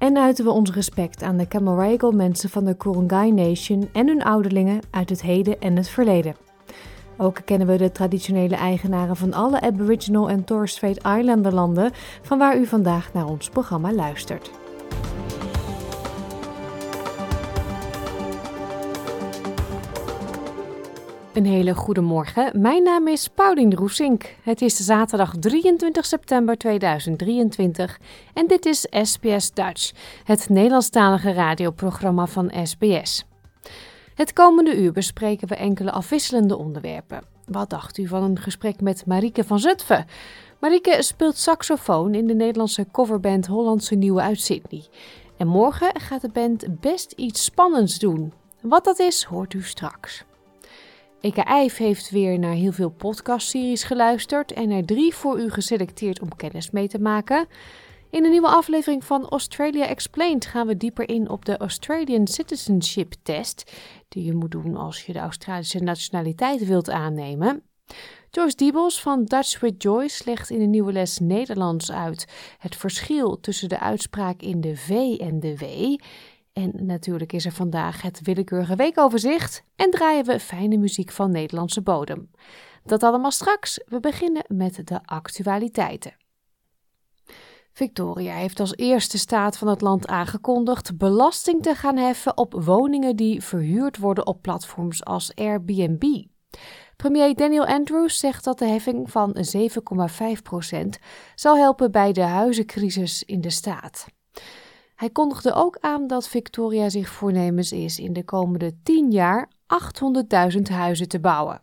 en uiten we ons respect aan de Camaragal mensen van de Kurungay Nation en hun ouderlingen uit het heden en het verleden. Ook kennen we de traditionele eigenaren van alle Aboriginal en Torres Strait Islander landen van waar u vandaag naar ons programma luistert. Een hele goede morgen. Mijn naam is Paulien Roesink. Het is zaterdag 23 september 2023 en dit is SBS Dutch, het Nederlandstalige radioprogramma van SBS. Het komende uur bespreken we enkele afwisselende onderwerpen. Wat dacht u van een gesprek met Marieke van Zutphen? Marieke speelt saxofoon in de Nederlandse coverband Hollandse Nieuwe uit Sydney. En morgen gaat de band best iets spannends doen. Wat dat is, hoort u straks. IJf heeft weer naar heel veel podcastseries geluisterd en er drie voor u geselecteerd om kennis mee te maken. In een nieuwe aflevering van Australia Explained gaan we dieper in op de Australian Citizenship Test, die je moet doen als je de Australische nationaliteit wilt aannemen. Joyce Diebels van Dutch with Joyce legt in een nieuwe les Nederlands uit het verschil tussen de uitspraak in de V en de W. En natuurlijk is er vandaag het willekeurige weekoverzicht en draaien we fijne muziek van Nederlandse bodem. Dat allemaal straks. We beginnen met de actualiteiten. Victoria heeft als eerste staat van het land aangekondigd belasting te gaan heffen op woningen die verhuurd worden op platforms als Airbnb. Premier Daniel Andrews zegt dat de heffing van 7,5% zal helpen bij de huizencrisis in de staat. Hij kondigde ook aan dat Victoria zich voornemens is in de komende 10 jaar 800.000 huizen te bouwen.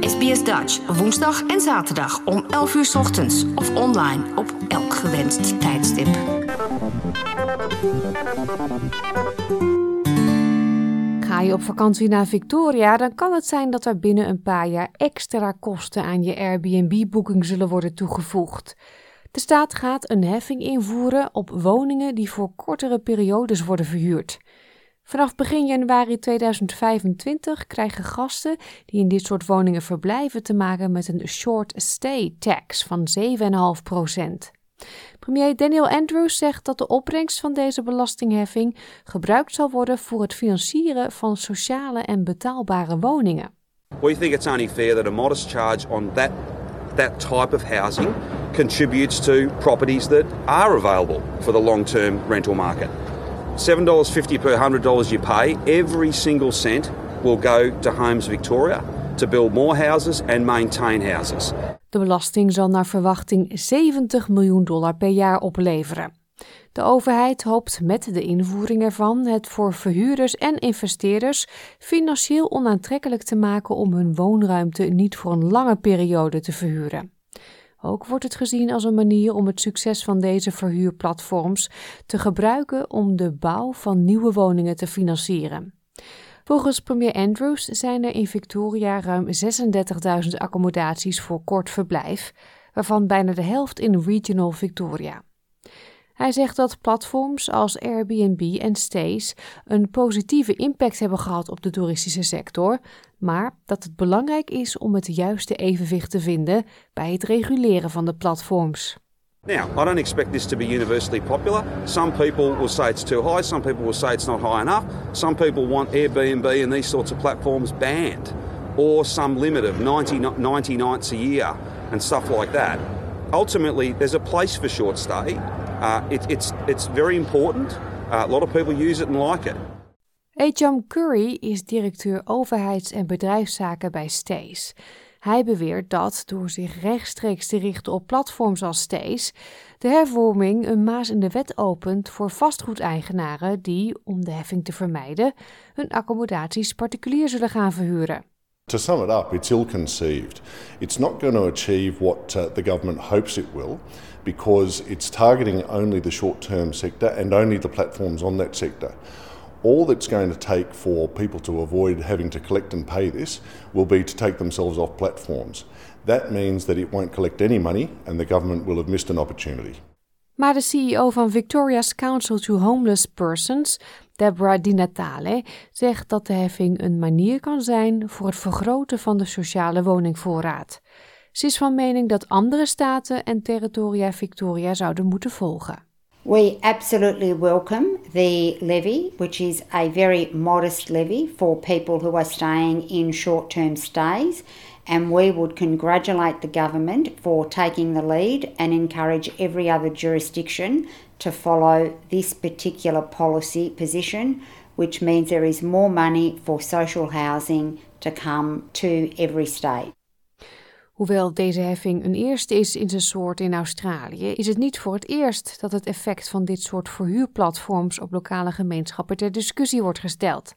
SBS Dutch, woensdag en zaterdag om 11 uur 's ochtends of online op elk gewenst tijdstip. Ga je op vakantie naar Victoria, dan kan het zijn dat er binnen een paar jaar extra kosten aan je Airbnb-boeking zullen worden toegevoegd. De staat gaat een heffing invoeren op woningen die voor kortere periodes worden verhuurd. Vanaf begin januari 2025 krijgen gasten die in dit soort woningen verblijven te maken met een short stay tax van 7,5%. Premier Daniel Andrews zegt dat de opbrengst van deze belastingheffing gebruikt zal worden voor het financieren van sociale en betaalbare woningen. We think it's only fair that a modest charge on that that type of housing contributes to properties that are available for the long-term rental market. $7.50 per $100 you pay, every single cent will go to Homes Victoria to build more houses and maintain houses. De belasting zal naar verwachting 70 miljoen dollar per jaar opleveren. De overheid hoopt met de invoering ervan het voor verhuurders en investeerders financieel onaantrekkelijk te maken om hun woonruimte niet voor een lange periode te verhuren. Ook wordt het gezien als een manier om het succes van deze verhuurplatforms te gebruiken om de bouw van nieuwe woningen te financieren. Volgens premier Andrews zijn er in Victoria ruim 36.000 accommodaties voor kort verblijf, waarvan bijna de helft in Regional Victoria. Hij zegt dat platforms als Airbnb en Stays een positieve impact hebben gehad op de toeristische sector, maar dat het belangrijk is om het juiste evenwicht te vinden bij het reguleren van de platforms. Now, I don't expect this to be universally popular. Some people will say it's too high, some people will say it's not high enough. Some people want Airbnb and these sorts of platforms banned or some limit of 90, 90 nights a year and stuff like that. Ultimately, there's a place for short stay. Uh, it, it's, it's very important. Uh, a lot of people use it and like it. Ejam Curry is directeur overheids- en bedrijfszaken bij Stays. Hij beweert dat door zich rechtstreeks te richten op platforms als Stays, de hervorming een maas in de wet opent voor vastgoedeigenaren die, om de heffing te vermijden, hun accommodaties particulier zullen gaan verhuren. To sum it up, it's ill conceived. It's not going to achieve what uh, the government hopes it will because it's targeting only the short term sector and only the platforms on that sector. All that's going to take for people to avoid having to collect and pay this will be to take themselves off platforms. That means that it won't collect any money and the government will have missed an opportunity. Maar de CEO van Victoria's Council to Homeless Persons, Deborah Di Natale, zegt dat de heffing een manier kan zijn voor het vergroten van de sociale woningvoorraad. Ze is van mening dat andere staten en territoria Victoria zouden moeten volgen. We absolutely welcome the levy, which is a very modest levy for people who are staying in short term stays. And we would congratulate the government for taking the lead and encourage every other jurisdiction to follow this particular policy position, which means there is more money for social housing to come to every state. Hoewel deze heffing een eerste is in zijn soort in Australië, is het niet voor het eerst dat het effect van dit soort verhuurplatforms op lokale gemeenschappen ter discussie wordt gesteld.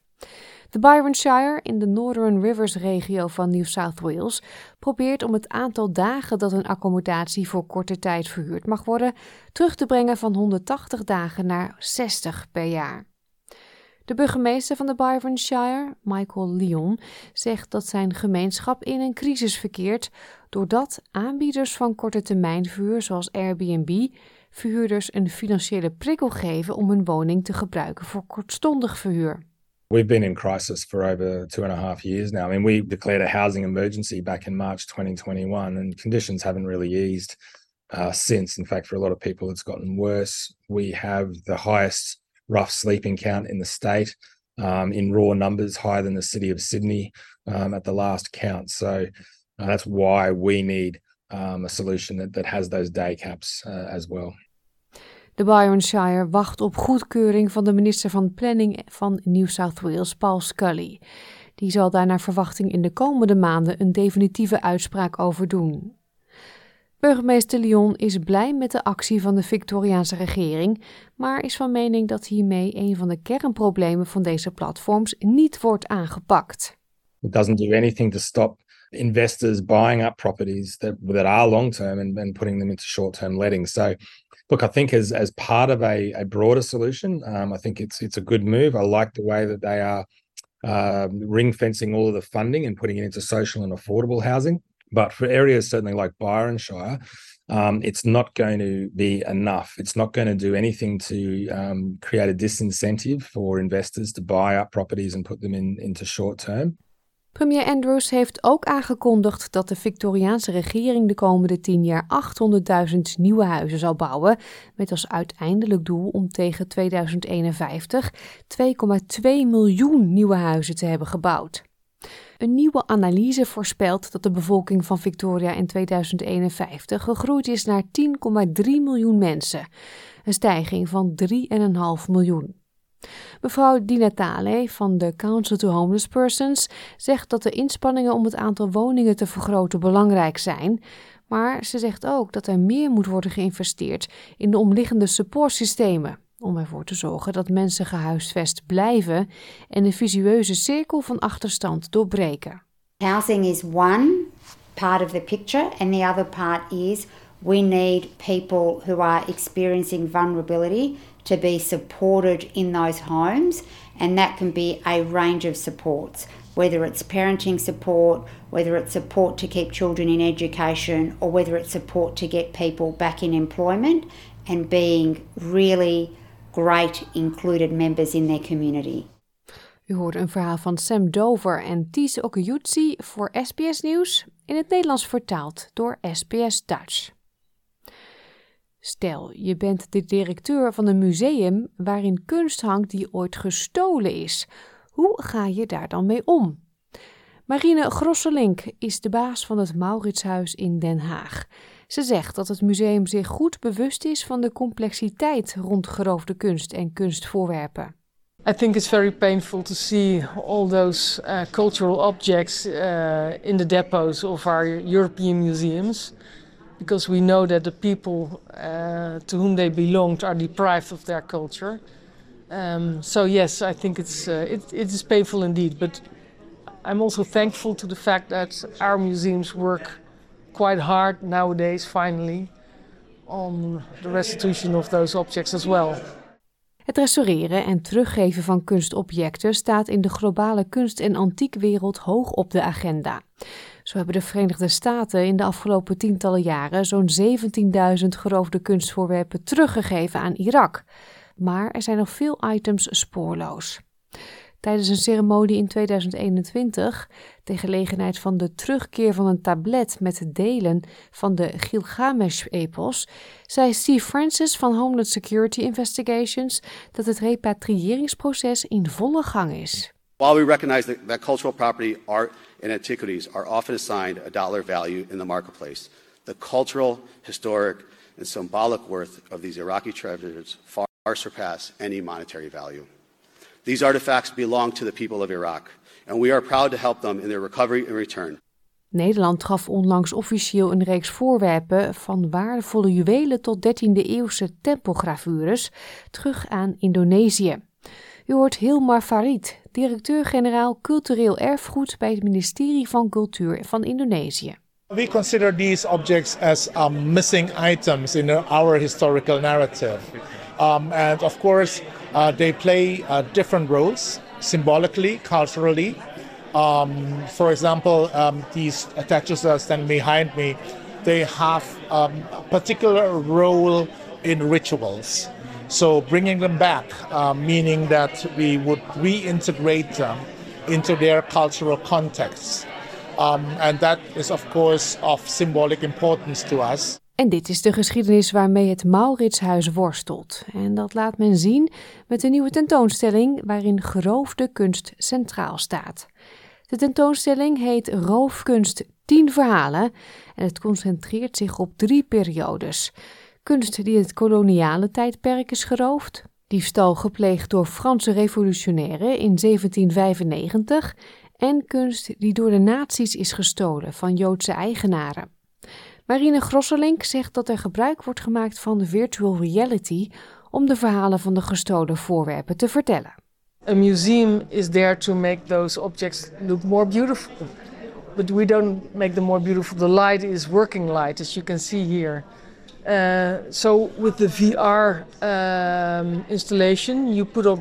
De Byron Shire in de Northern Rivers regio van New South Wales probeert om het aantal dagen dat een accommodatie voor korte tijd verhuurd mag worden terug te brengen van 180 dagen naar 60 per jaar. De burgemeester van de Byron Shire, Michael Lyon, zegt dat zijn gemeenschap in een crisis verkeert doordat aanbieders van korte termijn verhuur zoals Airbnb verhuurders een financiële prikkel geven om hun woning te gebruiken voor kortstondig verhuur. We've been in crisis for over two and a half years now. I mean, we declared a housing emergency back in March 2021, and conditions haven't really eased uh, since. In fact, for a lot of people, it's gotten worse. We have the highest rough sleeping count in the state um, in raw numbers, higher than the city of Sydney um, at the last count. So uh, that's why we need um, a solution that, that has those day caps uh, as well. De Byronshire wacht op goedkeuring van de minister van Planning van New South Wales, Paul Scully. Die zal daar naar verwachting in de komende maanden een definitieve uitspraak over doen. Burgemeester Lyon is blij met de actie van de Victoriaanse regering, maar is van mening dat hiermee een van de kernproblemen van deze platforms niet wordt aangepakt. It doesn't do anything to stop investors buying up properties that, that are long term and, and putting them into short term letting. So look, I think as as part of a, a broader solution, um, I think it's it's a good move. I like the way that they are uh, ring fencing all of the funding and putting it into social and affordable housing. But for areas certainly like Byronshire, um, it's not going to be enough. It's not going to do anything to um, create a disincentive for investors to buy up properties and put them in, into short term. Premier Andrews heeft ook aangekondigd dat de Victoriaanse regering de komende 10 jaar 800.000 nieuwe huizen zal bouwen, met als uiteindelijk doel om tegen 2051 2,2 miljoen nieuwe huizen te hebben gebouwd. Een nieuwe analyse voorspelt dat de bevolking van Victoria in 2051 gegroeid is naar 10,3 miljoen mensen, een stijging van 3,5 miljoen. Mevrouw Di Natale van de Council to Homeless Persons zegt dat de inspanningen om het aantal woningen te vergroten belangrijk zijn, maar ze zegt ook dat er meer moet worden geïnvesteerd in de omliggende supportsystemen om ervoor te zorgen dat mensen gehuisvest blijven en de visueuze cirkel van achterstand doorbreken. Housing is one part of the picture and the other part is we need people who are experiencing vulnerability to be supported in those homes, and that can be a range of supports, whether it's parenting support, whether it's support to keep children in education, or whether it's support to get people back in employment and being really great included members in their community. U hoorde een verhaal van Sam Dover en Ties Okayutsi voor SBS Nieuws, in het Nederlands vertaald door SBS Dutch. Stel, je bent de directeur van een museum waarin kunst hangt die ooit gestolen is. Hoe ga je daar dan mee om? Marine Grosselink is de baas van het Mauritshuis in Den Haag. Ze zegt dat het museum zich goed bewust is van de complexiteit rond geroofde kunst en kunstvoorwerpen. I think it's very painful to see all those uh, cultural objects uh, in the depots of our European museums. Because we know that the people uh, to whom they belonged are deprived of their culture. Um, so yes, I think it's uh, it, it is painful indeed, but I'm also thankful to the fact that our museums work quite hard nowadays, finally, on the restitution of those objects as well. Het restaureren en teruggeven van kunstobjecten staat in de globale kunst- en antiekwereld hoog op de agenda. Zo hebben de Verenigde Staten in de afgelopen tientallen jaren zo'n 17.000 geroofde kunstvoorwerpen teruggegeven aan Irak. Maar er zijn nog veel items spoorloos. Tijdens een ceremonie in 2021, ter gelegenheid van de terugkeer van een tablet met delen van de Gilgamesh-epos, zei Steve Francis van Homeland Security Investigations dat het repatriëringsproces in volle gang is. While we recognize that cultural property, art, and antiquities are often assigned a dollar value in the marketplace, the cultural, historic, and symbolic worth of these Iraqi treasures far surpass any monetary value. These artifacts belong to the people of Iraq, and we are proud to help them in their recovery and return. Nederland gaf onlangs officieel een reeks voorwerpen van waardevolle juwelen tot 13e eeuwse tempelgravures terug aan Indonesië. U hoort Hilmar Farid, directeur-generaal cultureel erfgoed bij het ministerie van Cultuur van Indonesië. We consider these objects as um, missing items in our historical narrative. Um, and of course, uh, they play uh, different roles symbolically, culturally. Um, for example, um, these behind me, they have um, a particular role in rituals. So bringing them back, uh, meaning that we would reintegrate them into their cultural context. Um, and that is of course of symbolic importance to us. En dit is de geschiedenis waarmee het Mauritshuis worstelt. En dat laat men zien met een nieuwe tentoonstelling waarin geroofde kunst centraal staat. De tentoonstelling heet Roofkunst 10 verhalen en het concentreert zich op drie periodes. Kunst die in het koloniale tijdperk is geroofd, diefstal gepleegd door Franse revolutionairen in 1795 en kunst die door de nazi's is gestolen van Joodse eigenaren. Marine Grosselink zegt dat er gebruik wordt gemaakt van virtual reality om de verhalen van de gestolen voorwerpen te vertellen. A museum is there to make those objects look more beautiful. But we don't make them more beautiful. The light is working light, as you can see here. Uh, so with the VR um, installation, you put up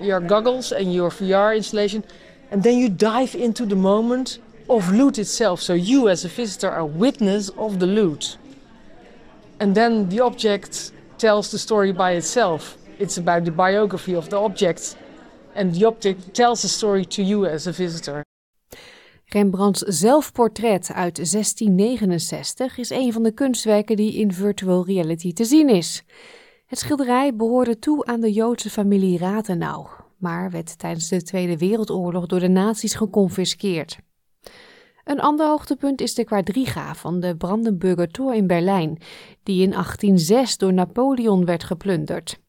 your goggles and your VR installation, and then you dive into the moment of loot itself. So you, as a visitor, are witness of the loot, and then the object tells the story by itself. It's about the biography of the object, and the object tells the story to you as a visitor. Rembrandts zelfportret uit 1669 is een van de kunstwerken die in virtual reality te zien is. Het schilderij behoorde toe aan de Joodse familie Rathenau, maar werd tijdens de Tweede Wereldoorlog door de nazi's geconfiskeerd. Een ander hoogtepunt is de quadriga van de Brandenburger Tor in Berlijn, die in 1806 door Napoleon werd geplunderd.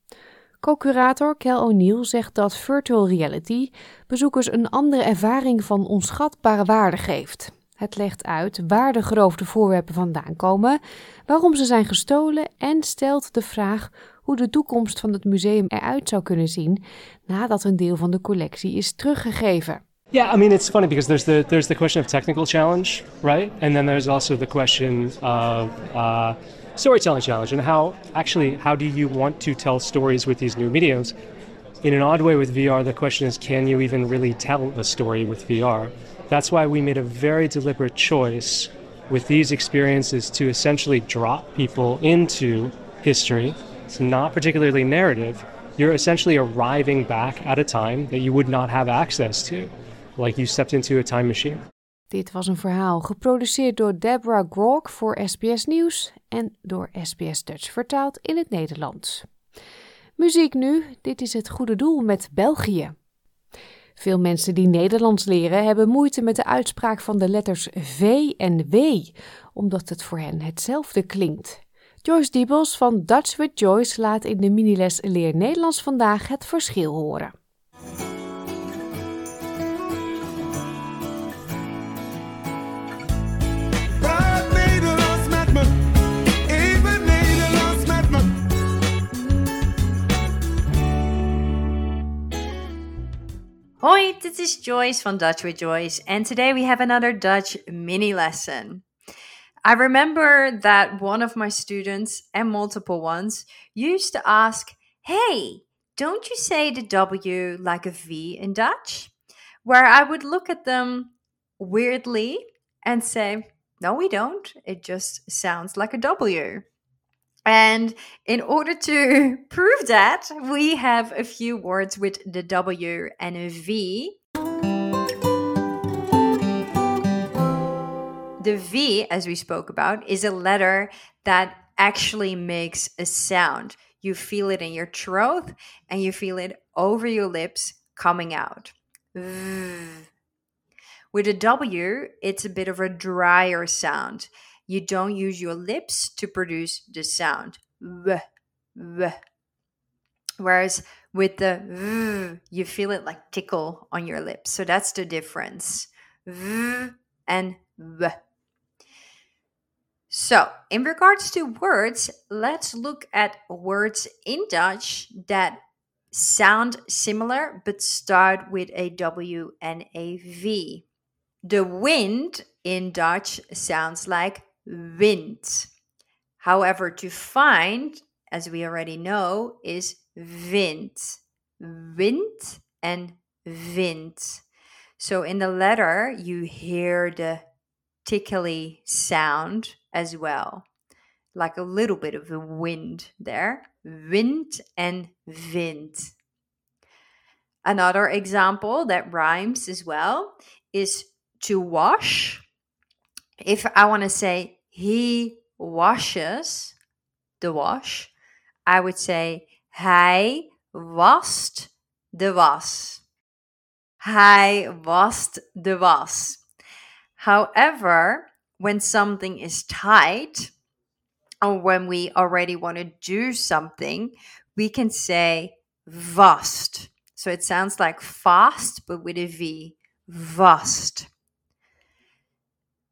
Co-curator Kel O'Neill zegt dat virtual reality bezoekers een andere ervaring van onschatbare waarde geeft. Het legt uit waar de geroofde voorwerpen vandaan komen, waarom ze zijn gestolen en stelt de vraag hoe de toekomst van het museum eruit zou kunnen zien nadat een deel van de collectie is teruggegeven. Yeah, I mean it's funny because there's the there's the question of technical challenge, right? And then there's also the question of uh, storytelling challenge and how actually how do you want to tell stories with these new mediums? In an odd way with VR, the question is can you even really tell a story with VR? That's why we made a very deliberate choice with these experiences to essentially drop people into history. It's not particularly narrative. You're essentially arriving back at a time that you would not have access to, like you stepped into a time machine. Dit was een verhaal geproduceerd door Deborah Grok voor SBS Nieuws en door SBS Dutch vertaald in het Nederlands. Muziek nu, dit is het goede doel met België. Veel mensen die Nederlands leren hebben moeite met de uitspraak van de letters V en W, omdat het voor hen hetzelfde klinkt. Joyce Diebels van Dutch with Joyce laat in de miniles Leer Nederlands vandaag het verschil horen. Hoi, this is Joyce from Dutch with Joyce, and today we have another Dutch mini lesson. I remember that one of my students, and multiple ones, used to ask, Hey, don't you say the W like a V in Dutch? Where I would look at them weirdly and say, no, we don't. It just sounds like a W. And in order to prove that, we have a few words with the W and a V. The V, as we spoke about, is a letter that actually makes a sound. You feel it in your throat and you feel it over your lips coming out. With a W, it's a bit of a drier sound. You don't use your lips to produce the sound. Whereas with the v, you feel it like tickle on your lips. So that's the difference. V and v. So, in regards to words, let's look at words in Dutch that sound similar but start with a W and a V. The wind in Dutch sounds like wind. However, to find, as we already know, is wind. Wind and wind. So in the letter, you hear the tickly sound as well, like a little bit of a wind there. Wind and wind. Another example that rhymes as well is to wash. If I want to say he washes the wash, I would say hij wast de was. Hij wast de was. However, when something is tight, or when we already want to do something, we can say vast. So it sounds like fast, but with a V. Vast.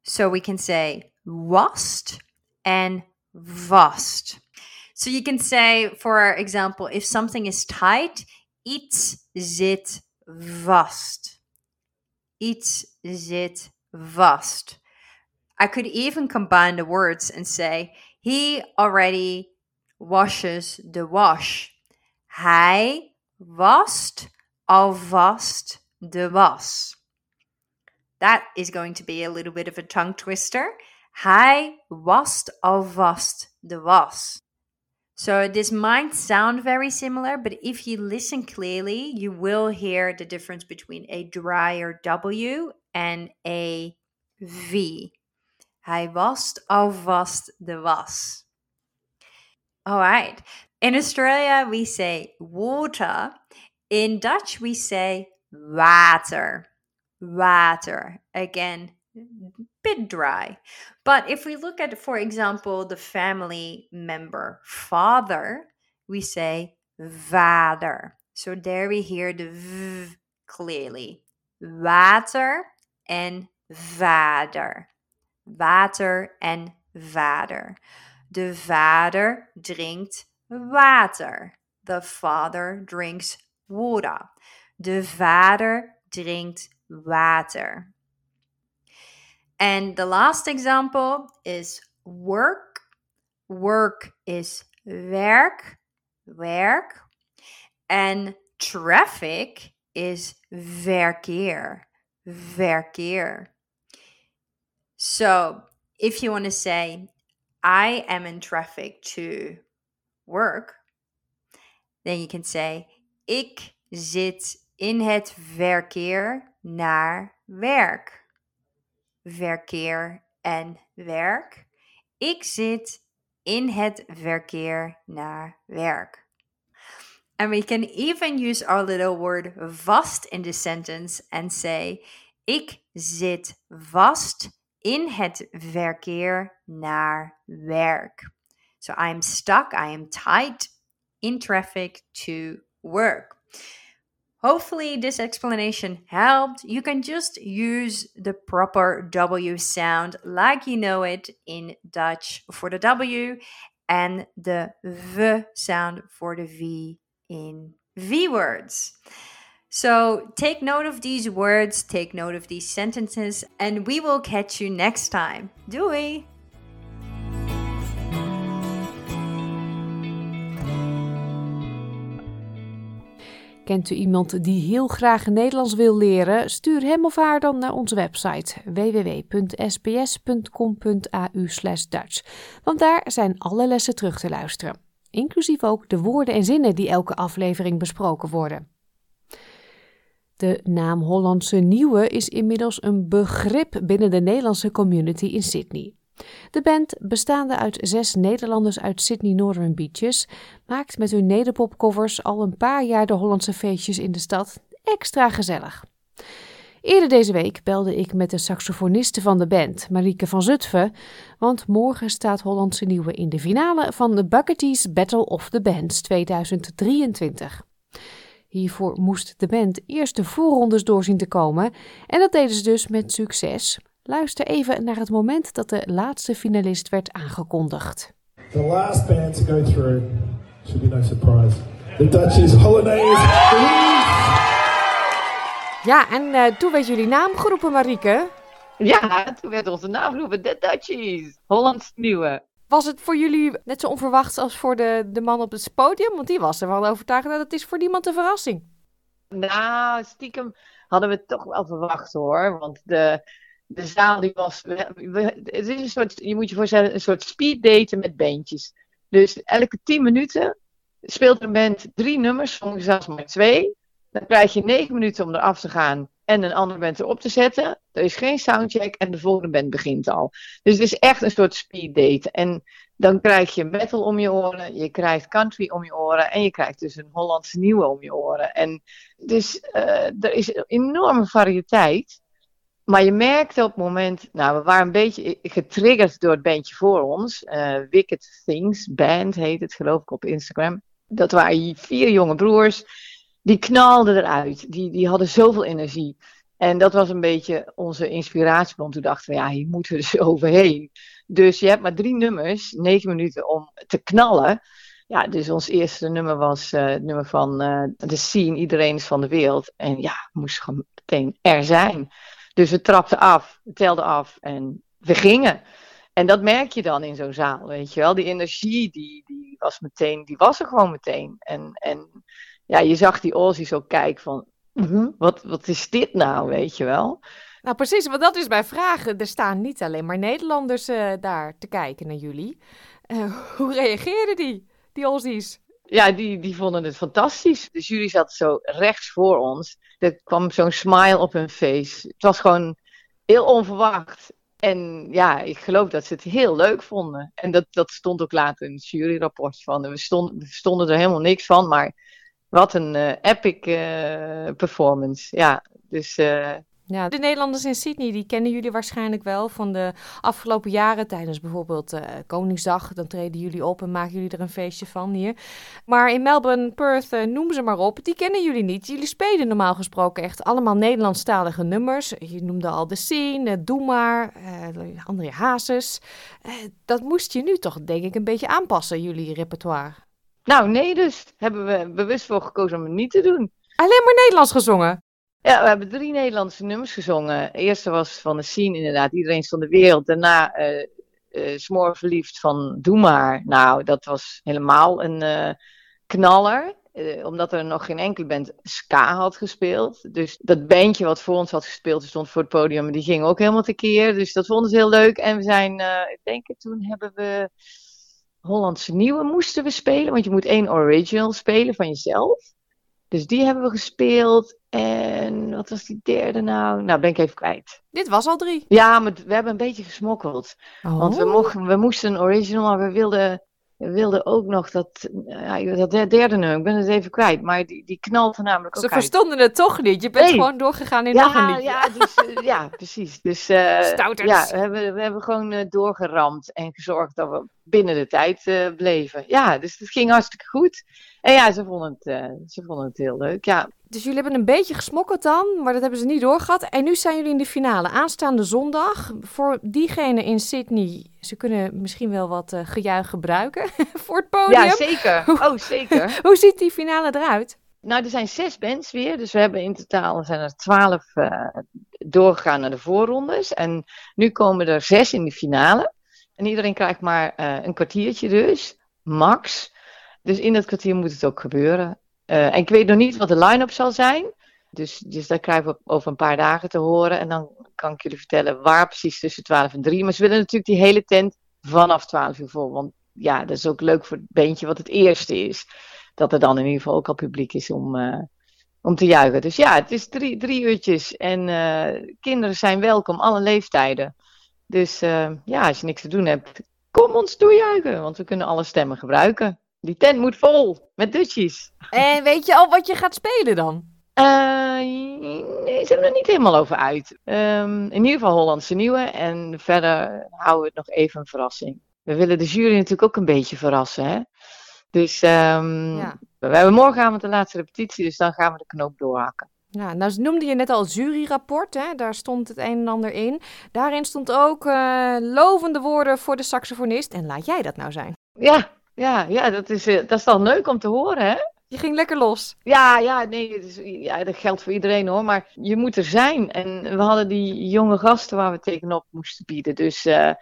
So we can say wast and vast. So you can say, for example, if something is tight, iets zit vast. Iets zit vast. I could even combine the words and say, he already washes the wash. Hij wast alvast de was. That is going to be a little bit of a tongue twister. Hij wast alvast de was. So this might sound very similar, but if you listen clearly, you will hear the difference between a drier W and a V. Hij wast alvast de was. All right. In Australia, we say water. In Dutch, we say water. Water. Again, bit dry. But if we look at, for example, the family member father, we say vader. So there we hear the v clearly. Water and vader. Water and vader. De vader drinkt water. The father drinks water. De vader drinkt water. And the last example is work. Work is werk, werk. And traffic is verkeer, verkeer. So if you want to say, I am in traffic to work, then you can say, ik zit in het verkeer naar werk. Verkeer en werk. Ik zit in het verkeer naar werk. And we can even use our little word vast in the sentence and say: Ik zit vast in het verkeer naar werk. So I am stuck, I am tied in traffic to work. Hopefully, this explanation helped. You can just use the proper W sound like you know it in Dutch for the W and the V sound for the V in V words. So take note of these words, take note of these sentences, and we will catch you next time. Doei! Kent u iemand die heel graag Nederlands wil leren? Stuur hem of haar dan naar onze website www.sbs.com.au/dutch, want daar zijn alle lessen terug te luisteren, inclusief ook de woorden en zinnen die elke aflevering besproken worden. De naam Hollandse Nieuwe is inmiddels een begrip binnen de Nederlandse community in Sydney. De band, bestaande uit zes Nederlanders uit Sydney Northern Beaches, maakt met hun nederpopcovers al een paar jaar de Hollandse feestjes in de stad extra gezellig. Eerder deze week belde ik met de saxofoniste van de band, Marieke van Zutphen, want morgen staat Hollandse Nieuwe in de finale van de Bucketees Battle of the Bands 2023. Hiervoor moest de band eerst de voorrondes doorzien te komen en dat deden ze dus met succes. Luister even naar het moment dat de laatste finalist werd aangekondigd. The last band to go through should be no surprise. The Dutchies Holidays. Ja, en uh, toen werd jullie naam geroepen, Marieke. Ja, toen werd onze naam geroepen, de Dutchies. Hollands Nieuwe. Was het voor jullie net zo onverwacht als voor de, de man op het podium? Want die was er wel overtuigd dat het is voor niemand een verrassing. Nou, stiekem hadden we het toch wel verwacht hoor. Want de, de zaal die was. het is een soort, je moet je voorstellen, een soort speed daten met bandjes. Dus elke tien minuten speelt een band drie nummers, soms zelfs maar twee. Dan krijg je negen minuten om eraf te gaan en een andere band erop te zetten. Er is geen soundcheck en de volgende band begint al. Dus het is echt een soort speed date. En dan krijg je metal om je oren, je krijgt country om je oren en je krijgt dus een Hollandse nieuwe om je oren. En dus uh, er is een enorme variëteit. Maar je merkte op het moment, nou, we waren een beetje getriggerd door het bandje voor ons. Uh, Wicked Things Band heet het, geloof ik, op Instagram. Dat waren vier jonge broers. Die knalden eruit. Die, die hadden zoveel energie. En dat was een beetje onze inspiratiebron. Toen dachten we, ja, hier moeten we dus overheen. Dus je hebt maar drie nummers, negen minuten om te knallen. Ja, dus ons eerste nummer was uh, het nummer van uh, The Scene, Iedereen is van de wereld. En ja, moest gewoon meteen er zijn. Dus we trapten af, telden af en we gingen. En dat merk je dan in zo'n zaal, weet je wel. Die energie, die, die was meteen, die was er gewoon meteen. En, en ja, je zag die Aussies ook kijken van, mhm, wat, wat is dit nou, weet je wel. Nou, precies, want dat is bij vragen. Er staan niet alleen maar Nederlanders uh, daar te kijken naar jullie. Uh, hoe reageerden die, die Aussies? Ja, die, die vonden het fantastisch. De jury zat zo rechts voor ons. Er kwam zo'n smile op hun face. Het was gewoon heel onverwacht. En ja, ik geloof dat ze het heel leuk vonden. En dat, dat stond ook later in het juryrapport van. We stonden, er helemaal niks van, maar wat een uh, epic uh, performance. Ja, dus uh, ja, de Nederlanders in Sydney, die kennen jullie waarschijnlijk wel van de afgelopen jaren. Tijdens bijvoorbeeld uh, Koningsdag, dan treden jullie op en maken jullie er een feestje van hier. Maar in Melbourne, Perth, uh, noem ze maar op, die kennen jullie niet. Jullie spelen normaal gesproken echt allemaal Nederlandstalige nummers. Je noemde al De Scene, Doe Maar, uh, André Hazes. dat moest je nu toch denk ik een beetje aanpassen, jullie repertoire. Nou nee dus, hebben we bewust voor gekozen om het niet te doen. Alleen maar Nederlands gezongen? Ja, we hebben drie Nederlandse nummers gezongen. De eerste was van de scene inderdaad, Iedereen van de wereld. Daarna uh, uh, Smoor verliefd van Doe maar. Nou, dat was helemaal een uh, knaller. omdat er nog geen enkele band ska had gespeeld. Dus dat bandje wat voor ons had gespeeld, stond voor het podium. Die ging ook helemaal tekeer. Dus dat vonden ze heel leuk. En we zijn, ik denk toen hebben we Hollandse Nieuwe moesten we spelen. Want je moet één original spelen van jezelf. Dus die hebben we gespeeld. En wat was die derde nou? Nou, ben ik even kwijt. Dit was al drie. Ja, maar we hebben een beetje gesmokkeld. Oh. Want we, mochten, we moesten een original, maar we wilden, we wilden ook nog dat, ja, dat derde nummer. Ik ben het even kwijt. Maar die, die knalt er namelijk ook Ze verstonden het toch niet. Je bent gewoon doorgegaan in ja, nog een liedje. Ja, dus, uh, ja precies. Dus uh, ja, we hebben, we hebben gewoon uh, doorgeramd en gezorgd dat we binnen de tijd bleven. Ja, dus het ging hartstikke goed. En ja, ze vonden het, uh, ze vonden het heel leuk, ja. Dus jullie hebben een beetje gesmokkeld dan, maar dat hebben ze niet doorgehad. En nu zijn jullie in de finale, aanstaande zondag. Voor diegenen in Sydney, ze kunnen misschien wel wat uh, gejuich gebruiken voor het podium. Ja, zeker. Oh, zeker. Hoe ziet die finale eruit? Nou, er zijn zes bands weer. Dus we hebben in totaal zijn er twaalf uh, doorgegaan naar de voorrondes. En nu komen er zes in de finale. En iedereen krijgt maar een kwartiertje dus, max. Dus in dat kwartier moet het ook gebeuren. Eh, en ik weet nog niet wat de line-up zal zijn. Dus, dus dat krijgen we over een paar dagen te horen. En dan kan ik jullie vertellen waar precies tussen 12 en 3. Maar ze willen natuurlijk die hele tent vanaf 12 uur vol. Want ja, dat is ook leuk voor het beentje wat het eerste is. Dat er dan in ieder geval ook al publiek is om, uh, om te juichen. Dus ja, het is drie, drie uurtjes. En uh, kinderen zijn welkom, alle leeftijden. Dus ja, als je niks te doen hebt, kom ons toejuichen. Want we kunnen alle stemmen gebruiken. Die tent moet vol met dutjes. En weet je al wat je gaat spelen dan? Uh, nee, ze hebben er niet helemaal over uit. Um, in ieder geval Hollandse Nieuwe. En verder houden we het nog even een verrassing. We willen de jury natuurlijk ook een beetje verrassen. Hè? Dus um, ja. we hebben morgenavond de laatste repetitie. Dus dan gaan we de knoop doorhakken. Ja, nou noemde je net al het juryrapport, hè? daar stond het een en ander in. Daarin stond ook uh, lovende woorden voor de saxofonist. En laat jij dat nou zijn? Ja, ja, ja dat, is, uh, dat is dan leuk om te horen, hè? Je ging lekker los. Ja, ja, nee, dus, ja, dat geldt voor iedereen hoor. Maar je moet er zijn. En we hadden die jonge gasten waar we tegenop moesten bieden. Dus uh,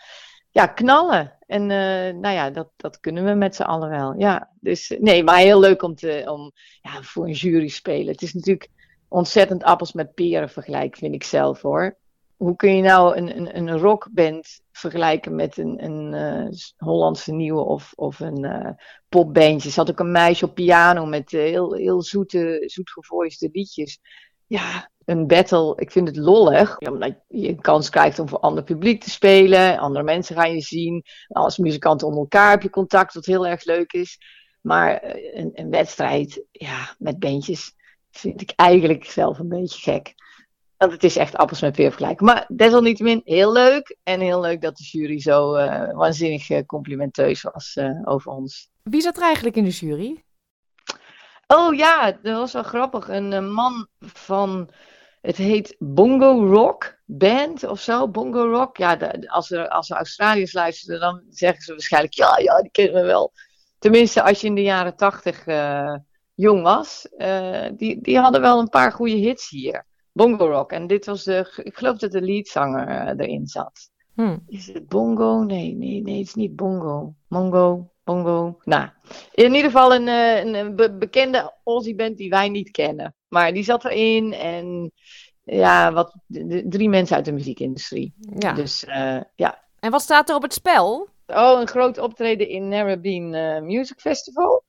ja, knallen. En uh, nou ja, dat, dat kunnen we met z'n allen wel. Ja, dus nee, maar heel leuk om, te, om ja, voor een jury spelen. Het is natuurlijk ontzettend appels met peren vergelijk, vind ik zelf hoor. Hoe kun je nou een, een, een rockband vergelijken met een, een uh, Hollandse nieuwe of, of een uh, popbandje? Zat ook een meisje op piano met uh, heel, heel zoete, zoetgevoiste liedjes. Ja, een battle, ik vind het lollig. Omdat je een kans krijgt om voor ander publiek te spelen. Andere mensen gaan je zien. Als muzikanten onder elkaar heb je contact, wat heel erg leuk is. Maar een, een wedstrijd ja, met bandjes vind ik eigenlijk zelf een beetje gek. Want het is echt appels met peer vergelijken. Maar desalniettemin heel leuk. En heel leuk dat de jury zo uh, waanzinnig uh, complimenteus was uh, over ons. Wie zat er eigenlijk in de jury? Oh ja, dat was wel grappig. Een man van, het heet Bongo Rock Band of zo. Bongo Rock. Ja, de, als, er, als er Australiërs luisteren, dan zeggen ze waarschijnlijk, ja, ja, die kennen we wel. Tenminste, als je in de jaren tachtig jong was. die, die hadden wel een paar goede hits hier. Bongo Rock. En dit was de, ik geloof dat de leadzanger uh, erin zat. Hmm. Is het Bongo? Nee, nee, nee, het is niet Bongo. Mongo, Bongo. Nou, in ieder geval een, een, een be bekende Aussie band die wij niet kennen. Maar die zat erin en ja, wat, drie mensen uit de muziekindustrie. Ja. Dus uh, ja. En wat staat er op het spel? Oh, een groot optreden in Narrabeen uh, Music Festival.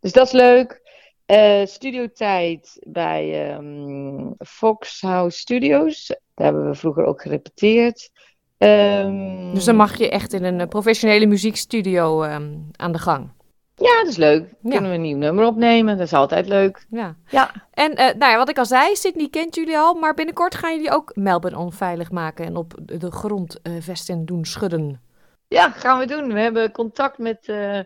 Dus dat is leuk. Uh, studiotijd bij um, Fox House Studios. Daar hebben we vroeger ook gerepeteerd. Um, dus dan mag je echt in een professionele muziekstudio um, aan de gang. Ja, dat is leuk. Ja. Kunnen we een nieuw nummer opnemen. Dat is altijd leuk. Ja. ja. En uh, nou ja, wat ik al zei, Sydney kent jullie al. Maar binnenkort gaan jullie ook Melbourne onveilig maken. En op de grond uh, vesten doen schudden. Ja, gaan we doen. We hebben contact met uh,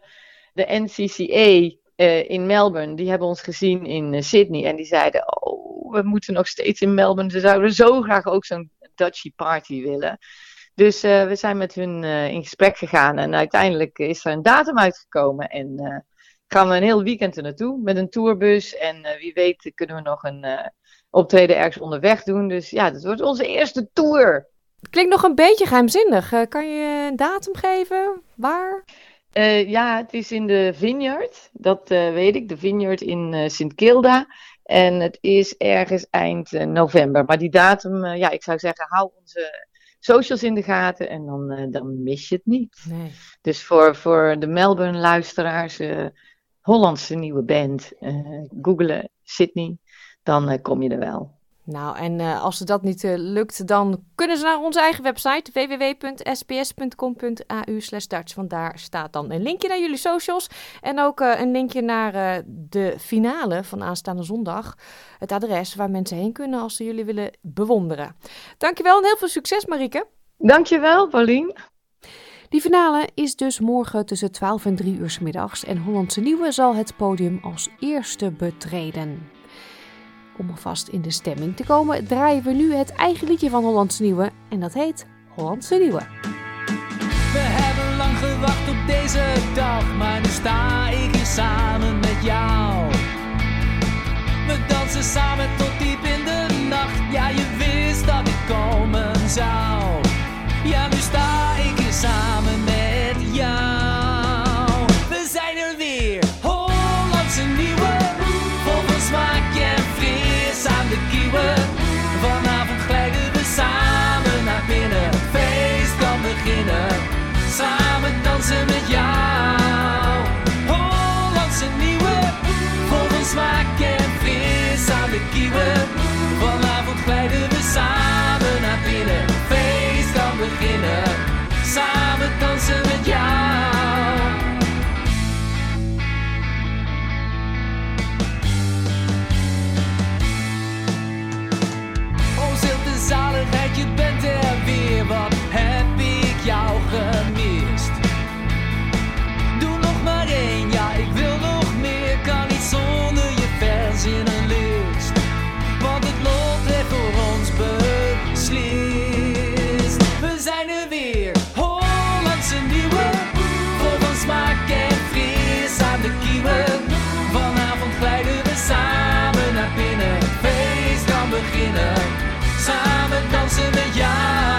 de NCCA. Uh, in Melbourne, die hebben ons gezien in uh, Sydney en die zeiden, oh, we moeten nog steeds in Melbourne, ze zouden zo graag ook zo'n Dutchy party willen. Dus uh, we zijn met hun in gesprek gegaan en uiteindelijk is er een datum uitgekomen en gaan we een heel weekend er naartoe met een tourbus en wie weet kunnen we nog een optreden ergens onderweg doen. Dus ja, dat wordt onze eerste tour. Klinkt nog een beetje geheimzinnig. kan je een datum geven? Waar? Uh, ja, het is in de Vineyard. Dat uh, weet ik. De Vineyard in uh, Sint Kilda. En het is ergens eind november. Maar die datum, ja, ik zou zeggen, hou onze socials in de gaten. En dan, dan mis je het niet. Nee. Dus voor, voor de Melbourne-luisteraars, Hollandse nieuwe band, googelen Sydney, dan kom je er wel. Nou, en uh, als dat niet uh, lukt, dan kunnen ze naar onze eigen website www.sps.com.au Dutch. Want daar staat dan een linkje naar jullie socials. En ook uh, een linkje naar de finale van aanstaande zondag. Het adres waar mensen heen kunnen als ze jullie willen bewonderen. Dankjewel en heel veel succes, Marieke. Dankjewel, Paulien. Die finale is dus morgen tussen 12 en 3 uur s middags. En Hollandse Nieuwe zal het podium als eerste betreden. Om alvast in de stemming te komen, draaien we nu het eigen liedje van Hollandse Nieuwe. En dat heet Hollandse Nieuwe. We hebben lang gewacht op deze dag, maar nu sta ik hier samen met jou. We dansen samen tot diep in de nacht. Ja, je wist dat ik komen zou. in the.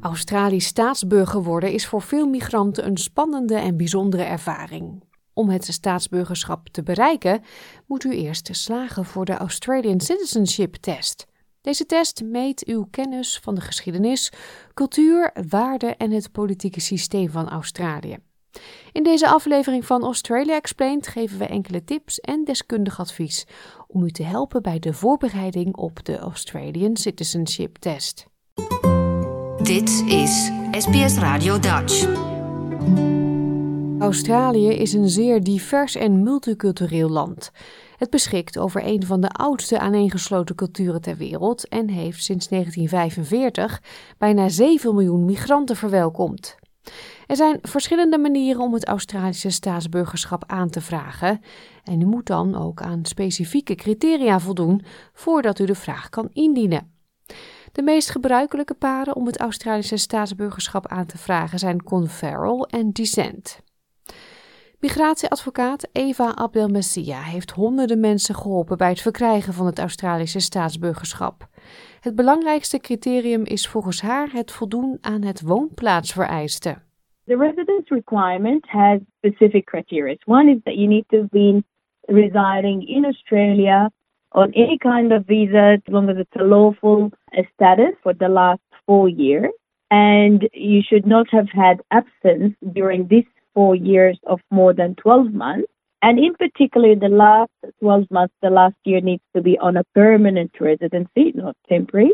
Australisch staatsburger worden is voor veel migranten een spannende en bijzondere ervaring. Om het staatsburgerschap te bereiken, moet u eerst slagen voor de Australian Citizenship Test. Deze test meet uw kennis van de geschiedenis, cultuur, waarden en het politieke systeem van Australië. In deze aflevering van Australia Explained geven we enkele tips en deskundig advies om u te helpen bij de voorbereiding op de Australian Citizenship Test. Dit is SBS Radio Dutch. Australië is een zeer divers en multicultureel land. Het beschikt over een van de oudste aaneengesloten culturen ter wereld en heeft sinds 1945 bijna 7 miljoen migranten verwelkomd. Er zijn verschillende manieren om het Australische staatsburgerschap aan te vragen en u moet dan ook aan specifieke criteria voldoen voordat u de vraag kan indienen. De meest gebruikelijke paren om het Australische staatsburgerschap aan te vragen zijn conferral en descent. Migratieadvocaat Eva Abdelmessia heeft honderden mensen geholpen bij het verkrijgen van het Australische staatsburgerschap. Het belangrijkste criterium is volgens haar het voldoen aan het woonplaatsvereiste. The residence requirement has specific criteria. One is that you need to have residing in Australia on any kind of visa as long as it's a lawful status for the last four years. And you should not have had absence during these four years of more than 12 months. And in particular, the last 12 months, the last year needs to be on a permanent residency, not temporary.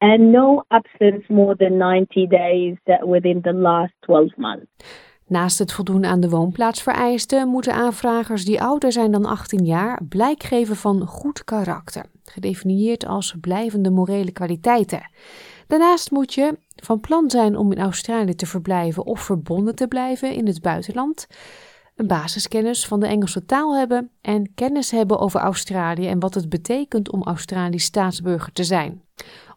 And no absence more than 90 days uh, within the last 12 months. Naast het voldoen aan de woonplaatsvereisten moeten aanvragers die ouder zijn dan 18 jaar blijk geven van goed karakter, gedefinieerd als blijvende morele kwaliteiten. Daarnaast moet je van plan zijn om in Australië te verblijven of verbonden te blijven in het buitenland, een basiskennis van de Engelse taal hebben en kennis hebben over Australië en wat het betekent om Australisch staatsburger te zijn.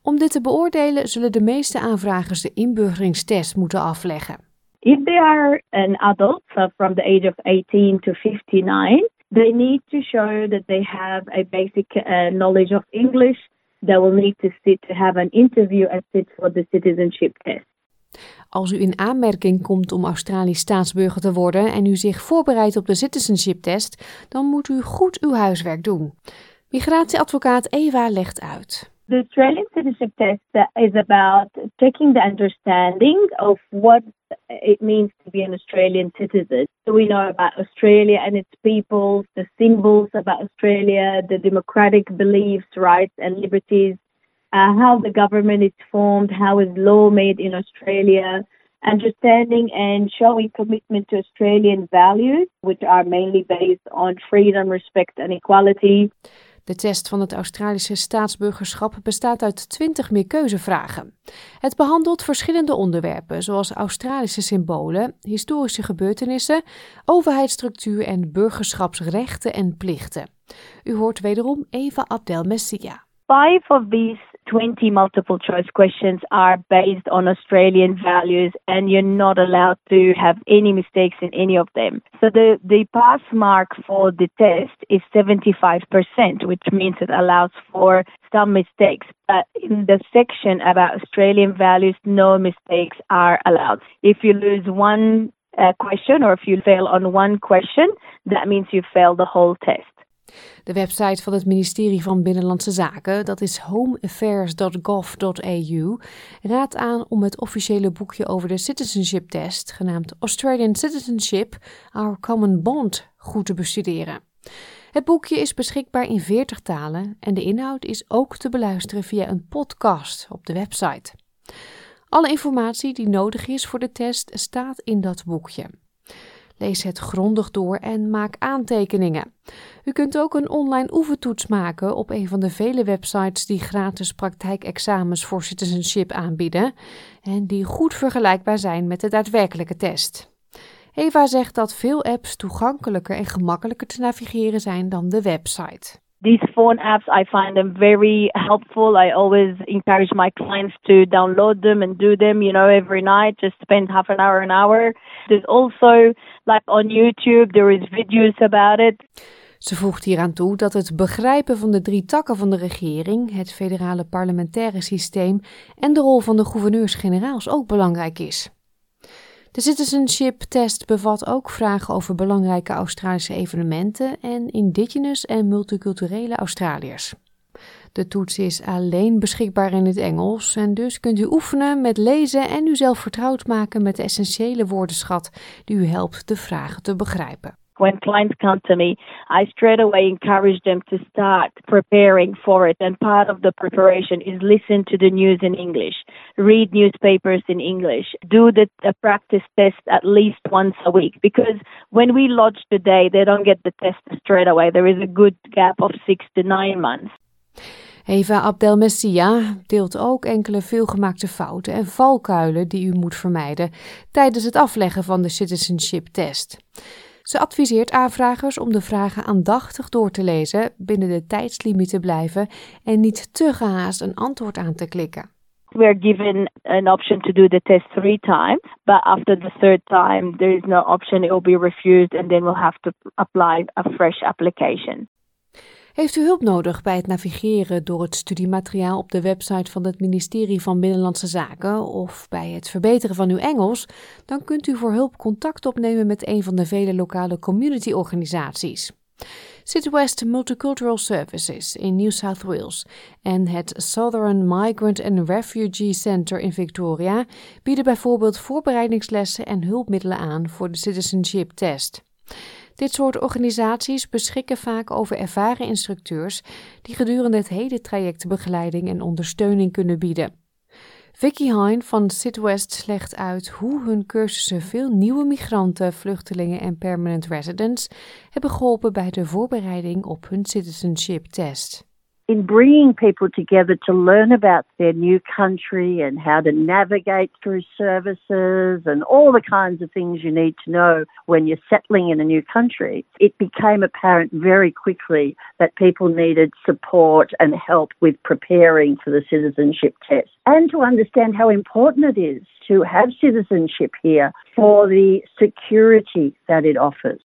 Om dit te beoordelen zullen de meeste aanvragers de inburgeringstest moeten afleggen. If they are an adult, so from the age of 18 to 59, they need to show that they have a basic uh, knowledge of English. They will need to sit to have an interview and sit for the citizenship test. Als u in aanmerking komt om Australisch staatsburger te worden en u zich voorbereidt op de citizenship test, dan moet u goed uw huiswerk doen. Migratieadvocaat Eva legt uit. The Australian citizenship test is about checking the understanding of what it means to be an Australian citizen. So we know about Australia and its people, the symbols about Australia, the democratic beliefs, rights, and liberties, uh, how the government is formed, how is law made in Australia, understanding and showing commitment to Australian values, which are mainly based on freedom, respect, and equality. De test van het Australische staatsburgerschap bestaat uit 20 meerkeuzevragen. Het behandelt verschillende onderwerpen, zoals Australische symbolen, historische gebeurtenissen, overheidsstructuur en burgerschapsrechten en plichten. U hoort wederom Eva Abdel Messia. Five of these 20 multiple choice questions are based on Australian values, and you're not allowed to have any mistakes in any of them. So the, the pass mark for the test is 75%, which means it allows for some mistakes. But in the section about Australian values, no mistakes are allowed. If you lose one uh, question or if you fail on one question, that means you fail the whole test. De website van het ministerie van Binnenlandse Zaken, dat is homeaffairs.gov.au, raadt aan om het officiële boekje over de citizenship test, genaamd Australian Citizenship, Our Common Bond, goed te bestuderen. Het boekje is beschikbaar in 40 talen en de inhoud is ook te beluisteren via een podcast op de website. Alle informatie die nodig is voor de test staat in dat boekje. Lees het grondig door en maak aantekeningen. U kunt ook een online oefentoets maken op een van de vele websites die gratis praktijkexamens voor citizenship aanbieden en die goed vergelijkbaar zijn met de daadwerkelijke test. Eva zegt dat veel apps toegankelijker en gemakkelijker te navigeren zijn dan de website. These phone apps, I find them very helpful. I always encourage my clients to download them and do them, you know, every night. Just spend half an hour, an hour. There's also, like on YouTube, there is videos about it. Ze voegt hieraan toe dat het begrijpen van de drie takken van de regering, het federale parlementaire systeem en de rol van de gouverneurs-generaals ook belangrijk is. De citizenship test bevat ook vragen over belangrijke Australische evenementen en indigenous en multiculturele Australiërs. De toets is alleen beschikbaar in het Engels en dus kunt u oefenen met lezen en uzelf vertrouwd maken met de essentiële woordenschat die u helpt de vragen te begrijpen. When clients come to me, I straight away encourage them to start preparing for it. And part of the preparation is listen to the news in English, read newspapers in English, do the, practice test at least once a week. Because when we lodge today, they don't get the test straight away. There is a good gap of six to nine months. Eva Abdelmessia deelt ook enkele veelgemaakte fouten en valkuilen die u moet vermijden tijdens het afleggen van de citizenship test. Ze adviseert aanvragers om de vragen aandachtig door te lezen, binnen de tijdslimiet te blijven en niet te gehaast een antwoord aan te klikken. We are given an option to do the test three times, but after the third time, there is no option. It will be refused, and then we'll have to apply a fresh application. Heeft u hulp nodig bij het navigeren door het studiemateriaal op de website van het ministerie van Binnenlandse Zaken of bij het verbeteren van uw Engels? Dan kunt u voor hulp contact opnemen met een van de vele lokale community-organisaties. West Multicultural Services in New South Wales en het Southern Migrant and Refugee Center in Victoria bieden bijvoorbeeld voorbereidingslessen en hulpmiddelen aan voor de citizenship test. Dit soort organisaties beschikken vaak over ervaren instructeurs die gedurende het hele traject begeleiding en ondersteuning kunnen bieden. Vicky Hine van West legt uit hoe hun cursussen veel nieuwe migranten, vluchtelingen en permanent residents hebben geholpen bij de voorbereiding op hun citizenship test. In bringing people together to learn about their new country and how to navigate through services and all the kinds of things you need to know when you're settling in a new country, it became apparent very quickly that people needed support and help with preparing for the citizenship test and to understand how important it is to have citizenship here for the security that it offers.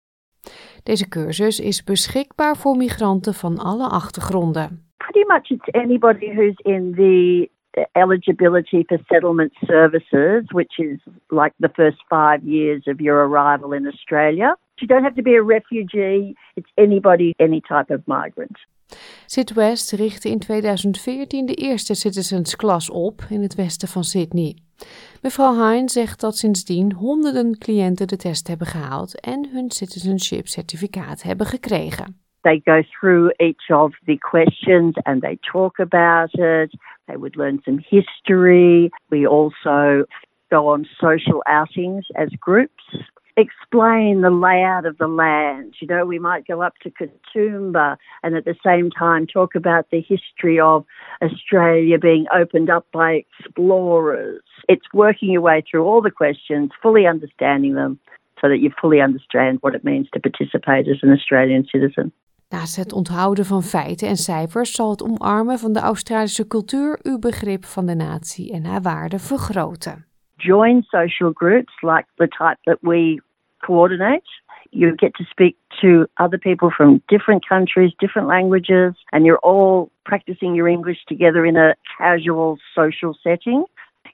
Deze cursus is beschikbaar voor migranten van alle achtergronden. Pretty much it's anybody who's in the eligibility for settlement services, which is like the first five years of your arrival in Australia. You don't have to be a refugee, it's anybody, any type of migrant. West richtte in 2014 de eerste Citizens Class op in het westen van Sydney. Mevrouw Hine zegt dat sindsdien honderden cliënten de test hebben gehaald en hun citizenship certificaat hebben gekregen. They go through each of the questions and they talk about it. They would learn some history. We also go on social outings as groups. Explain the layout of the land. You know, we might go up to Katoomba and at the same time talk about the history of Australia being opened up by explorers. It's working your way through all the questions, fully understanding them, so that you fully understand what it means to participate as an Australian citizen. Naast het onthouden van feiten en cijfers zal het omarmen van de Australische cultuur uw begrip van de natie en haar waarden vergroten. Join social groups like the type that we coordinate. You get to speak to other people from different countries, different languages, and you're all practicing your English together in a casual social setting.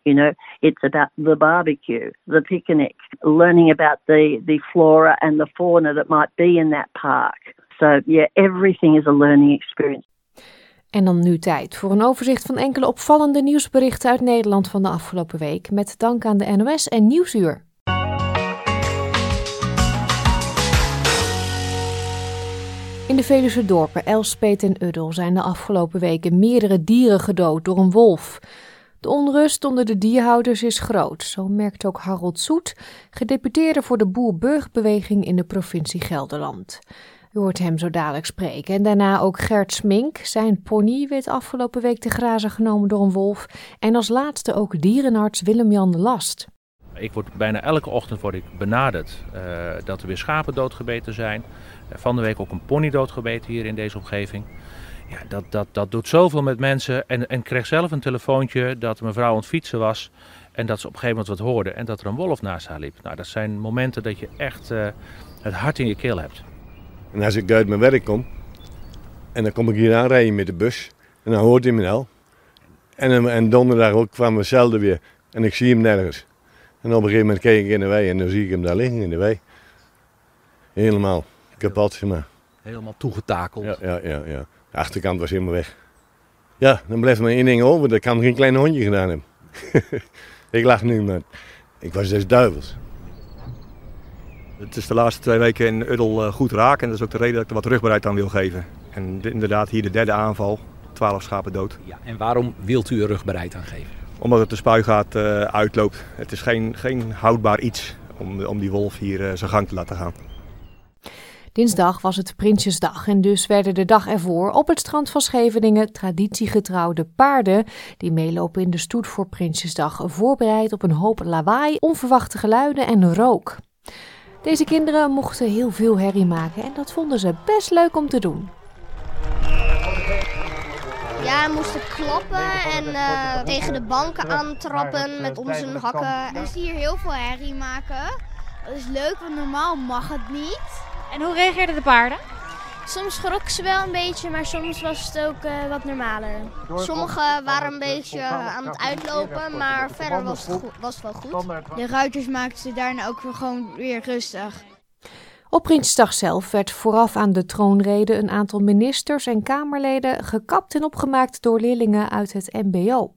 You know, it's about the barbecue, the picnic, learning about the, the flora and the fauna that might be in that park. So yeah, everything is a learning experience. En dan nu tijd voor een overzicht van enkele opvallende nieuwsberichten uit Nederland van de afgelopen week. Met dank aan de NOS en Nieuwsuur. In de Veluwe dorpen Elspet en Uddel zijn de afgelopen weken meerdere dieren gedood door een wolf. De onrust onder de dierhouders is groot, zo merkt ook Harold Soet, gedeputeerde voor de Boer-Burgerbeweging in de provincie Gelderland. U hoort hem zo dadelijk spreken. En daarna ook Gert Smink. Zijn pony werd afgelopen week te grazen genomen door een wolf. En als laatste ook dierenarts Willem-Jan Last. Ik word bijna elke ochtend word ik benaderd uh, dat er weer schapen doodgebeten zijn. Uh, van de week ook een pony doodgebeten hier in deze omgeving. Ja, dat, dat, dat doet zoveel met mensen. En, en kreeg zelf een telefoontje dat een mevrouw aan het fietsen was. En dat ze op een gegeven moment wat hoorde en dat er een wolf naast haar liep. Nou, dat zijn momenten dat je echt uh, het hart in je keel hebt. En als ik uit mijn werk kom en dan kom ik hier aanrijden met de bus en dan hoort hij me al. En, en donderdag ook kwam we zelden weer en ik zie hem nergens. En op een gegeven moment kijk ik in de wei en dan zie ik hem daar liggen in de wei. Helemaal kapot, zeg maar. Helemaal toegetakeld. Ja, ja, ja, ja. De achterkant was helemaal weg. Ja, dan blijft maar één ding over. Dat kan geen klein hondje gedaan hebben. ik lach nu, maar ik was dus duivels. Het is de laatste twee weken in Uddel eh, goed raak en dat is ook de reden dat ik er wat rugbaarheid aan wil geven. En inderdaad hier de derde aanval, 12 schapen dood. Ja, en waarom wilt u er rugbaarheid aan geven? Omdat het de spuigaat uh, uitloopt. Het is geen, geen houdbaar iets om, om die wolf hier uh, zijn gang te laten gaan. Dinsdag was het Prinsjesdag en dus werden de dag ervoor op het strand van Scheveningen traditiegetrouwde paarden die meelopen in de stoet voor Prinsjesdag voorbereid op een hoop lawaai, onverwachte geluiden en rook. Deze kinderen mochten heel veel herrie maken en dat vonden ze best leuk om te doen. Ja, we moesten klappen en uh, tegen de banken aantrappen met onze hakken. We moesten hier heel veel herrie maken. Dat is leuk, want normaal mag het niet. En hoe reageerden de paarden? Soms schrok ze wel een beetje, maar soms was het ook uh, wat normaler. Sommigen waren een beetje aan het uitlopen, maar verder was het, was het wel goed. De ruiters maakten ze daarna ook weer gewoon weer rustig. Op Prinsdag zelf werd vooraf aan de troonrede een aantal ministers en Kamerleden gekapt en opgemaakt door leerlingen uit het MBO.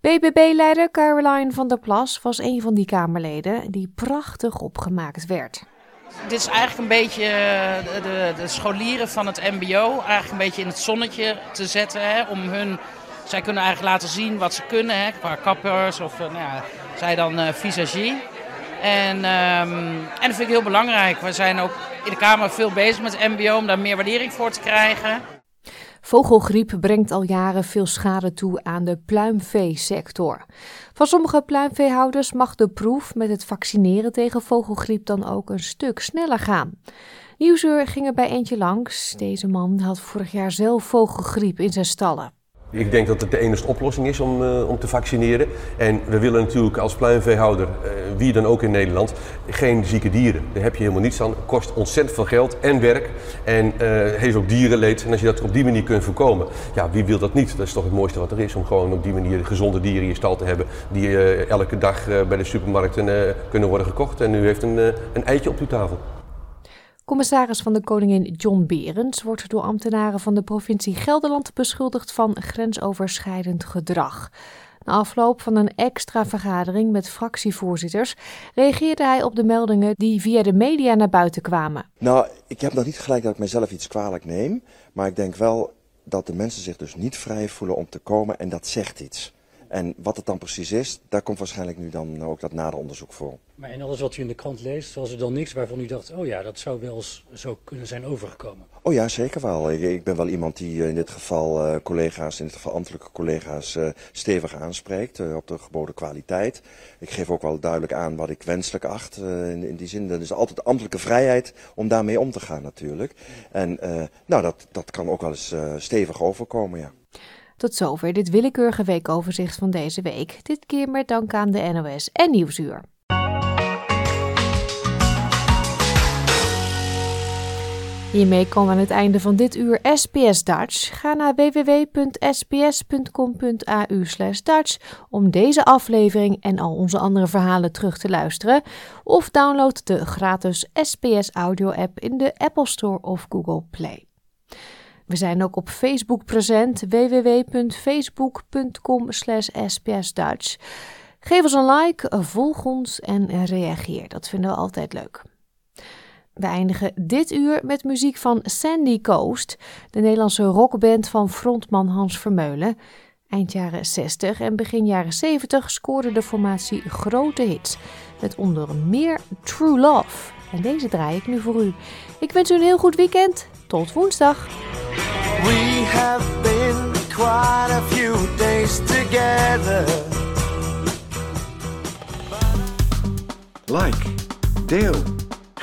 BBB-leider Caroline van der Plas was een van die Kamerleden die prachtig opgemaakt werd. Dit is eigenlijk een beetje de, de, de, scholieren van het MBO, eigenlijk een beetje in het zonnetje te zetten. Hè, om hun, zij kunnen eigenlijk laten zien wat ze kunnen, hè, qua kappers of nou ja, zij dan uh, visagie. En, um, en dat vind ik heel belangrijk. We zijn ook in de Kamer veel bezig met het MBO om daar meer waardering voor te krijgen. Vogelgriep brengt al jaren veel schade toe aan de pluimveesector. Van sommige pluimveehouders mag de proef met het vaccineren tegen vogelgriep dan ook een stuk sneller gaan. Nieuwsuur ging er bij eentje langs. Deze man had vorig jaar zelf vogelgriep in zijn stallen. Ik denk dat het de enige oplossing is om, uh, om te vaccineren. En we willen natuurlijk als pluimveehouder, uh, wie dan ook in Nederland, geen zieke dieren. Daar heb je helemaal niets aan. Het kost ontzettend veel geld en werk. En uh, heeft ook dierenleed. En als je dat op die manier kunt voorkomen, ja, wie wil dat niet? Dat is toch het mooiste wat er is. Om gewoon op die manier gezonde dieren in je stal te hebben. Die elke dag bij de supermarkten kunnen worden gekocht. En u heeft een, een eitje op uw tafel. Commissaris van de Koningin John Berends wordt door ambtenaren van de provincie Gelderland beschuldigd van grensoverschrijdend gedrag. Na afloop van een extra vergadering met fractievoorzitters reageerde hij op de meldingen die via de media naar buiten kwamen. Nou, ik heb nog niet gelijk dat ik mezelf iets kwalijk neem, maar ik denk wel dat de mensen zich dus niet vrij voelen om te komen en dat zegt iets. En wat het dan precies is, daar komt waarschijnlijk nu dan ook dat nader onderzoek voor. Maar in alles wat u in de krant leest, was er dan niks waarvan u dacht, oh ja, dat zou wel eens zo kunnen zijn overgekomen? Oh ja, zeker wel. Ik, ik ben wel iemand die eh, in dit geval uh, collega's, in dit geval ambtelijke collega's, uh, stevig aanspreekt uh, op de geboden kwaliteit. Ik geef ook wel duidelijk aan wat ik wenselijk acht. In, in, die zin, dat is altijd ambtelijke vrijheid om daarmee om te gaan natuurlijk. En nou, dat, dat kan ook wel eens stevig overkomen, ja. Tot zover dit willekeurige weekoverzicht van deze week. Dit keer met dank aan de NOS en Nieuwsuur. Hiermee komen we aan het einde van dit uur SPS Dutch. Ga naar www.sps.com.au Dutch om deze aflevering en al onze andere verhalen terug te luisteren. Of download de gratis SPS audio app in de Apple Store of Google Play. We zijn ook op Facebook present, www.facebook.com spsdutch. Geef ons een like, volg ons en reageer. Dat vinden we altijd leuk. We eindigen dit uur met muziek van Sandy Coast, de Nederlandse rockband van frontman Hans Vermeulen. Eind jaren 60 en begin jaren 70 scoorde de formatie grote hits, met onder meer True Love. En deze draai ik nu voor u. Ik wens u een heel goed weekend. Tot woensdag. We have been quite a few days together. Like, deel,